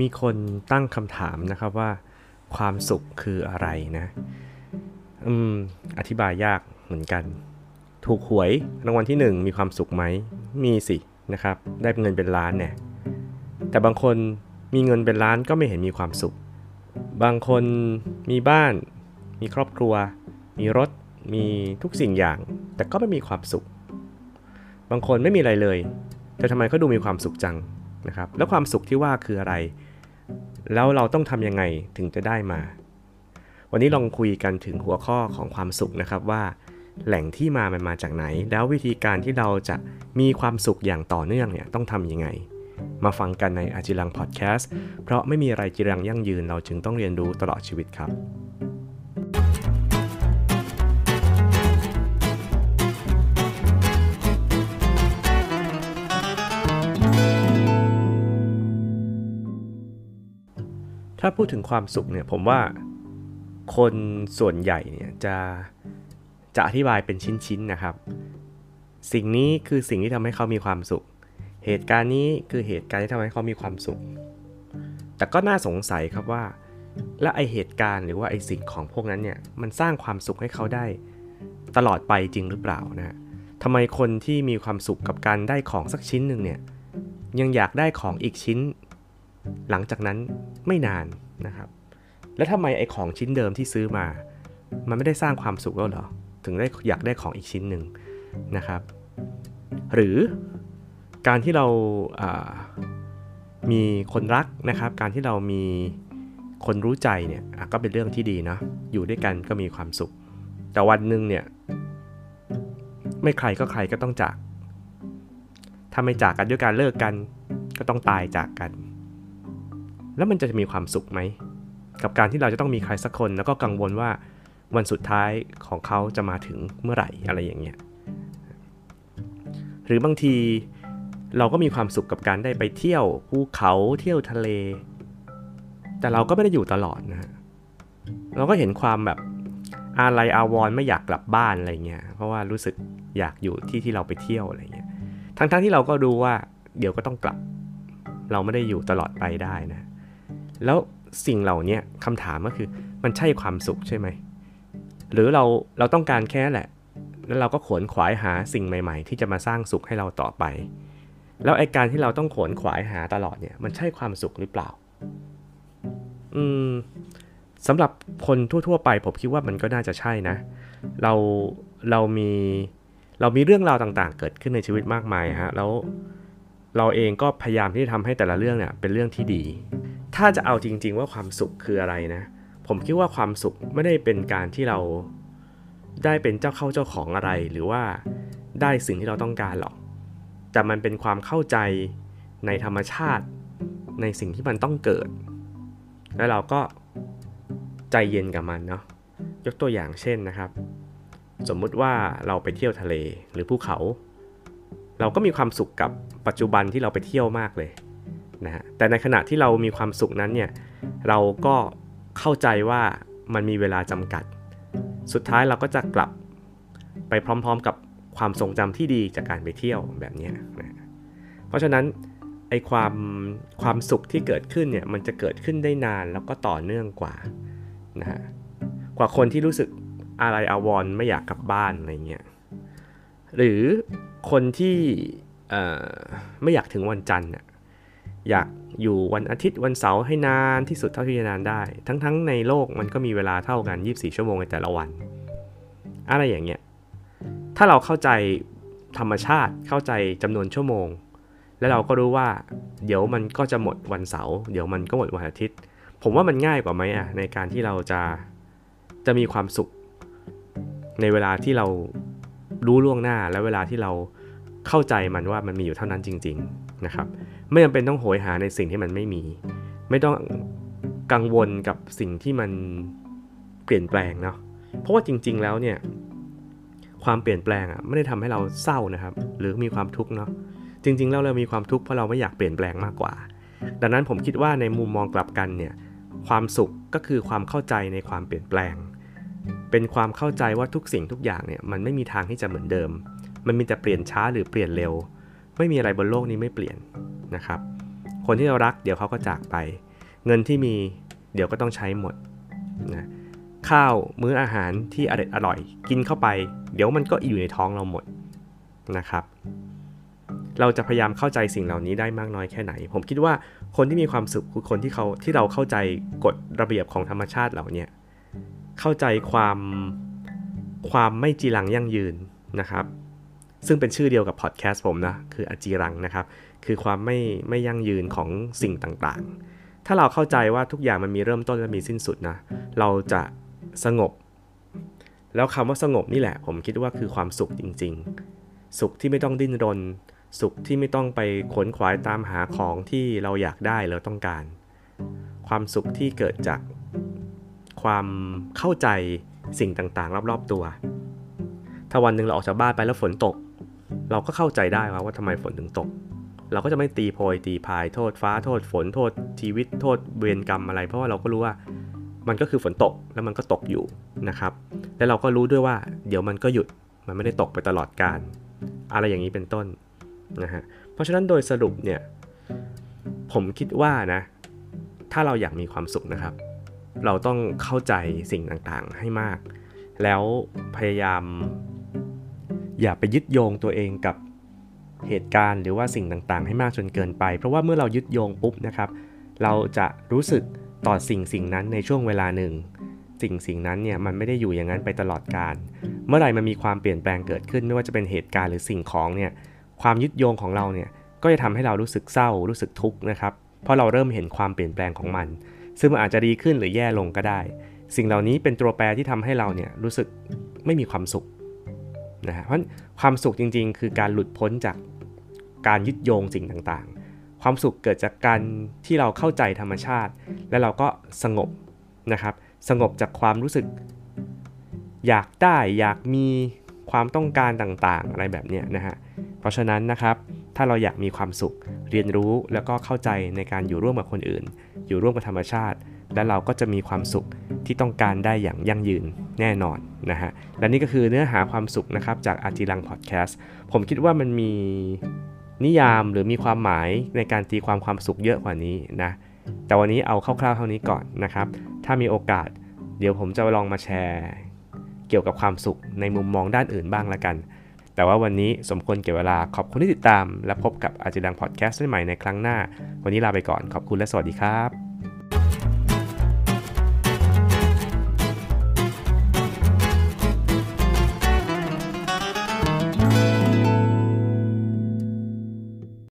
มีคนตั้งคำถามนะครับว่า ความสุขคืออะไรนะอืมอธิบายยากเหมือนกัน ถูกหวยรางวัลที่หนึ่งมีความสุขไหม มีสินะครับ ได้เงินเป็นล้านเนี่ยแต่บางคนมีเงินเป็นล้านก็ไม่เห็นมีความสุข บางคนมีบ้าน มีครอบครัว มีรถ มีทุกสิ่งอย่าง แต่ก็ไม่มีความสุข บางคนไม่มีอะไรเลย แต่ทำไมก็ดูมีความสุขจังนะครับ แล้วความสุขที่ว่าคืออะไร แล้วเราต้องทำยังไงถึงจะได้มา วันนี้ลองคุยกันถึงหัวข้อของความสุขนะครับว่า แหล่งที่มามันมาจากไหน แล้ววิธีการที่เราจะมีความสุขอย่างต่อเนื่องเนี่ยต้องทำยังไง มาฟังกันในอาจิรังพอดแคสต์เพราะไม่มีอะไรจิรังยั่งยืนเราจึงต้องเรียนรู้ตลอดชีวิตครับ ถ้าพูดถึงความสุขเนี่ยผมว่าคนส่วนใหญ่เนี่ยจะจะอธิบายเป็นชิ้นๆนะครับ สิ่งนี้คือสิ่งที่ทำให้เขามีความสุข เหตุการณ์นี้คือเหตุการณ์ที่ทำให้เขามีความสุข แต่ก็น่าสงสัยครับว่า และไอเหตุการณ์หรือว่าไอสิ่งของพวกนั้นเนี่ยมันสร้างความสุขให้เขาได้ตลอดไปจริงหรือเปล่านะทำไมคนที่มีความสุขกับการได้ของสักชิ้นหนึ่งเนี่ยยังอยากได้ของอีกชิ้น หลังจากนั้นไม่นานนะครับ แล้วทำไมไอของชิ้นเดิมที่ซื้อมา มันไม่ได้สร้างความสุขแล้วเหรอ ถึงได้อยากได้ของอีกชิ้นหนึ่งนะครับ หรือการที่เราามีคนรักนะครับ การที่เรามีคนรู้ใจเนี่ยก็เป็นเรื่องที่ดีนะอยู่ด้วยกันก็มีความสุข แต่วันหนึ่งเนี่ยไม่ใครก็ใครก็ต้องจาก ถ้าไม่จากกันด้วยการเลิกกัน ก็ต้องตายจากกัน แล้วมันจะมีความสุขไหม กับการที่เราจะต้องมีใครสักคน แล้วก็กังวลว่าวันสุดท้ายของเขาจะมาถึงเมื่อไหร่อะไรอย่างเงี้ยหรือบางทีเราก็มีความสุขกับการได้ไปเที่ยวภูเขาเที่ยวทะเล แต่เราก็ไม่ได้อยู่ตลอดนะเราก็เห็นความแบบอาลัยอาวรณ์ไม่อยากกลับบ้านอะไรเงี้ยเพราะว่ารู้สึกอยากอยู่ที่ที่เราไปเที่ยวอะไรเงี้ยทั้งๆทที่เราก็รู้ว่าเดี๋ยวก็ต้องกลับ เราไม่ได้อยู่ตลอดไปได้นะ แล้วสิ่งเหล่านี้คำถามก็คือมันใช่ความสุขใช่ไหม หรือเราเราต้องการแค่แหละ แล้วเราก็ขวนขวายหาสิ่งใหม่ ๆ ที่จะมาสร้างสุขให้เราต่อไป แล้วไอการที่เราต้องขวนขวายหาตลอดเนี่ย มันใช่ความสุขหรือเปล่า อืมสำหรับคนทั่ว ๆ ไปผมคิดว่ามันก็น่าจะใช่นะ เราเรามีเรามีเรื่องราวต่างๆ เกิดขึ้นในชีวิตมากมายฮะแล้วเราเองก็พยายามที่จะทำให้แต่ละเรื่องเนี่ยเป็นเรื่องที่ดี ถ้าจะเอาจริง ๆ ว่าความสุขคืออะไรนะ ผมคิดว่าความสุขไม่ได้เป็นการที่เราได้เป็นเจ้าเข้าเจ้าของอะไร หรือว่าได้สิ่งที่เราต้องการหรอก แต่มันเป็นความเข้าใจในธรรมชาติ ในสิ่งที่มันต้องเกิด แล้วเราก็ใจเย็นกับมันเนาะ ยกตัวอย่างเช่นนะครับ สมมุติว่าเราไปเที่ยวทะเลหรือภูเขา เราก็มีความสุขกับปัจจุบันที่เราไปเที่ยวมากเลย นะฮะแต่ในขณะที่เรามีความสุขนั้นเนี่ยเราก็เข้าใจว่ามันมีเวลาจำกัด สุดท้ายเราก็จะกลับไปพร้อมๆกับความทรงจำที่ดีจากการไปเที่ยวแบบนี้นะเพราะฉะนั้นไอความความสุขที่เกิดขึ้นเนี่ยมันจะเกิดขึ้นได้นานแล้วก็ต่อเนื่องกว่านะฮะกว่าคนที่รู้สึกอะไรอาวรณ์ไม่อยากกลับบ้านอะไรเงี้ยหรือคนที่ไม่อยากถึงวันจันทร์ อยากอยู่วันอาทิตย์วันเสาร์ให้นานที่สุดเท่าที่จะนานได้ ทั้งๆในโลกมันก็มีเวลาเท่ากัน 24 ชั่วโมงในแต่ละวัน อะไรอย่างเงี้ยถ้าเราเข้าใจธรรมชาติเข้าใจจำนวนชั่วโมง แล้วเราก็รู้ว่า เดี๋ยวมันก็จะหมดวันเสาร์เดี๋ยวมันก็หมดวันอาทิตย์ ผมว่ามันง่ายกว่าไหมอะในการที่เราจะจะมีความสุข ในเวลาที่เรารู้ล่วงหน้าและเวลาที่เรา เข้าใจมันว่ามันมีอยู่เท่านั้นจริง ๆนะครับ ไม่จำเป็นต้องโหยหาในสิ่งที่มันไม่มี ไม่ต้องกังวลกับสิ่งที่มันเปลี่ยนแปลงเนาะเพราะว่าจริง ๆ แล้วเนี่ยความเปลี่ยนแปลงอะไม่ได้ทำให้เราเศร้านะครับ หรือมีความทุกข์เนาะจริง ๆ แล้วเรามีความทุกข์เพราะเราไม่อยากเปลี่ยนแปลงมากกว่า ดังนั้นผมคิดว่าในมุมมองกลับกันเนี่ยความสุขก็คือความเข้าใจในความเปลี่ยนแปลง เป็นความเข้าใจว่าทุกสิ่งทุกอย่างเนี่ยมันไม่มีทางที่จะเหมือนเดิม มันมีแต่เปลี่ยนช้าหรือเปลี่ยนเร็ว ไม่มีอะไรบนโลกนี้ไม่เปลี่ยนนะครับ คนที่เรารักเดี๋ยวเขาก็จากไป เงินที่มีเดี๋ยวก็ต้องใช้หมดนะข้าวมื้ออาหารที่อร่อยอร่อย กินเข้าไป เดี๋ยวมันก็อยู่ในท้องเราหมดนะครับ เราจะพยายามเข้าใจสิ่งเหล่านี้ได้มากน้อยแค่ไหน ผมคิดว่าคนที่มีความสุขคือคนที่เขาที่เราเข้าใจกฎระเบียบของธรรมชาติเหล่านี้เข้าใจความความไม่จีรังยั่งยืนนะครับ ซึ่งเป็นชื่อเดียวกับพอดแคสต์ผมนะ คืออจีรังนะครับ คือความไม่ไม่ยั่งยืนของสิ่งต่างๆ ถ้าเราเข้าใจว่าทุกอย่างมันมีเริ่มต้นและมีสิ้นสุดนะ เราจะสงบ แล้วคำว่าสงบนี่แหละ ผมคิดว่าคือความสุขจริง ๆ สุขที่ไม่ต้องดิ้นรน สุขที่ไม่ต้องไปขนขวายตามหาของที่เราอยากได้เราต้องการ ความสุขที่เกิดจากความเข้าใจสิ่งต่างๆ รอบๆตัว ถ้าวันหนึ่งเราออกจากบ้านไปแล้วฝนตก เราก็เข้าใจได้ว่าว่าทำไมฝนถึงตก เราก็จะไม่ตีโพยตีพายโทษฟ้าโทษฝนโทษชีวิตโทษเวรกรรมอะไร เพราะว่าเราก็รู้ว่ามันก็คือฝนตกแล้วมันก็ตกอยู่นะครับ และเราก็รู้ด้วยว่า เดี๋ยวมันก็หยุดมันไม่ได้ตกไปตลอดการอะไรอย่างนี้เป็นต้นนะฮะเพราะฉะนั้นโดยสรุปเนี่ยผมคิดว่านะ ถ้าเราอยากมีความสุขนะครับ เราต้องเข้าใจสิ่งต่างๆให้มาก แล้วพยายาม อย่าไปยึดโยงตัวเองกับเหตุการณ์หรือว่าสิ่งต่างๆ ให้มากจนเกินไป เพราะว่าเมื่อเรายึดโยงปุ๊บนะครับ เราจะรู้สึกต่อสิ่งสิ่งนั้นในช่วงเวลาหนึ่ง สิ่งสิ่งนั้นเนี่ยมันไม่ได้อยู่อย่างนั้นไปตลอดการ เมื่อไหร่มันมีความเปลี่ยนแปลงเกิดขึ้นไม่ว่าจะเป็นเหตุการณ์หรือสิ่งของเนี่ยความยึดโยงของเราเนี่ยก็จะทำให้เรารู้สึกเศร้ารู้สึกทุกข์นะครับเพราะเราเริ่มเห็นความเปลี่ยนแปลงของมัน ซึ่งมันอาจจะดีขึ้นหรือแย่ลงก็ได้ สิ่งเหล่านี้เป็นตัวแปรที่ทำให้เราเนี่ยรู้สึกไม่มีความสุข นะฮะเพราะความสุขจริง ๆ คือการหลุดพ้นจากการยึดโยงสิ่งต่างๆ ความสุขเกิดจากการที่เราเข้าใจธรรมชาติ และเราก็สงบนะครับ สงบจากความรู้สึก อยากได้อยากมีความต้องการต่างๆ อะไรแบบนี้นะฮะเพราะฉะนั้นนะครับถ้าเราอยากมีความสุขเรียนรู้แล้วก็เข้าใจในการอยู่ร่วมกับคนอื่น อยู่ร่วมกับธรรมชาติ และเราก็จะมีความสุขที่ต้องการได้อย่างยั่งยืนแน่นอนนะฮะ และนี่ก็คือเนื้อหาความสุขนะครับจากอาจิรังพอดแคสต์ ผมคิดว่ามันมีนิยามหรือมีความหมายในการตีความความสุขเยอะกว่านี้นะ แต่วันนี้เอาคร่าวๆเท่านี้ก่อนนะครับ ถ้ามีโอกาสเดี๋ยวผมจะลองมาแชร์ เกี่ยวกับความสุขในมุมมองด้านอื่นบ้างละกัน แต่ว่าวันนี้สมควรเก็บเวลาขอบคุณที่ติดตาม และพบกับอาจิรังพอดแคสต์ได้ใหม่ในครั้งหน้า วันนี้ลาไปก่อนขอบคุณและสวัสดีครับ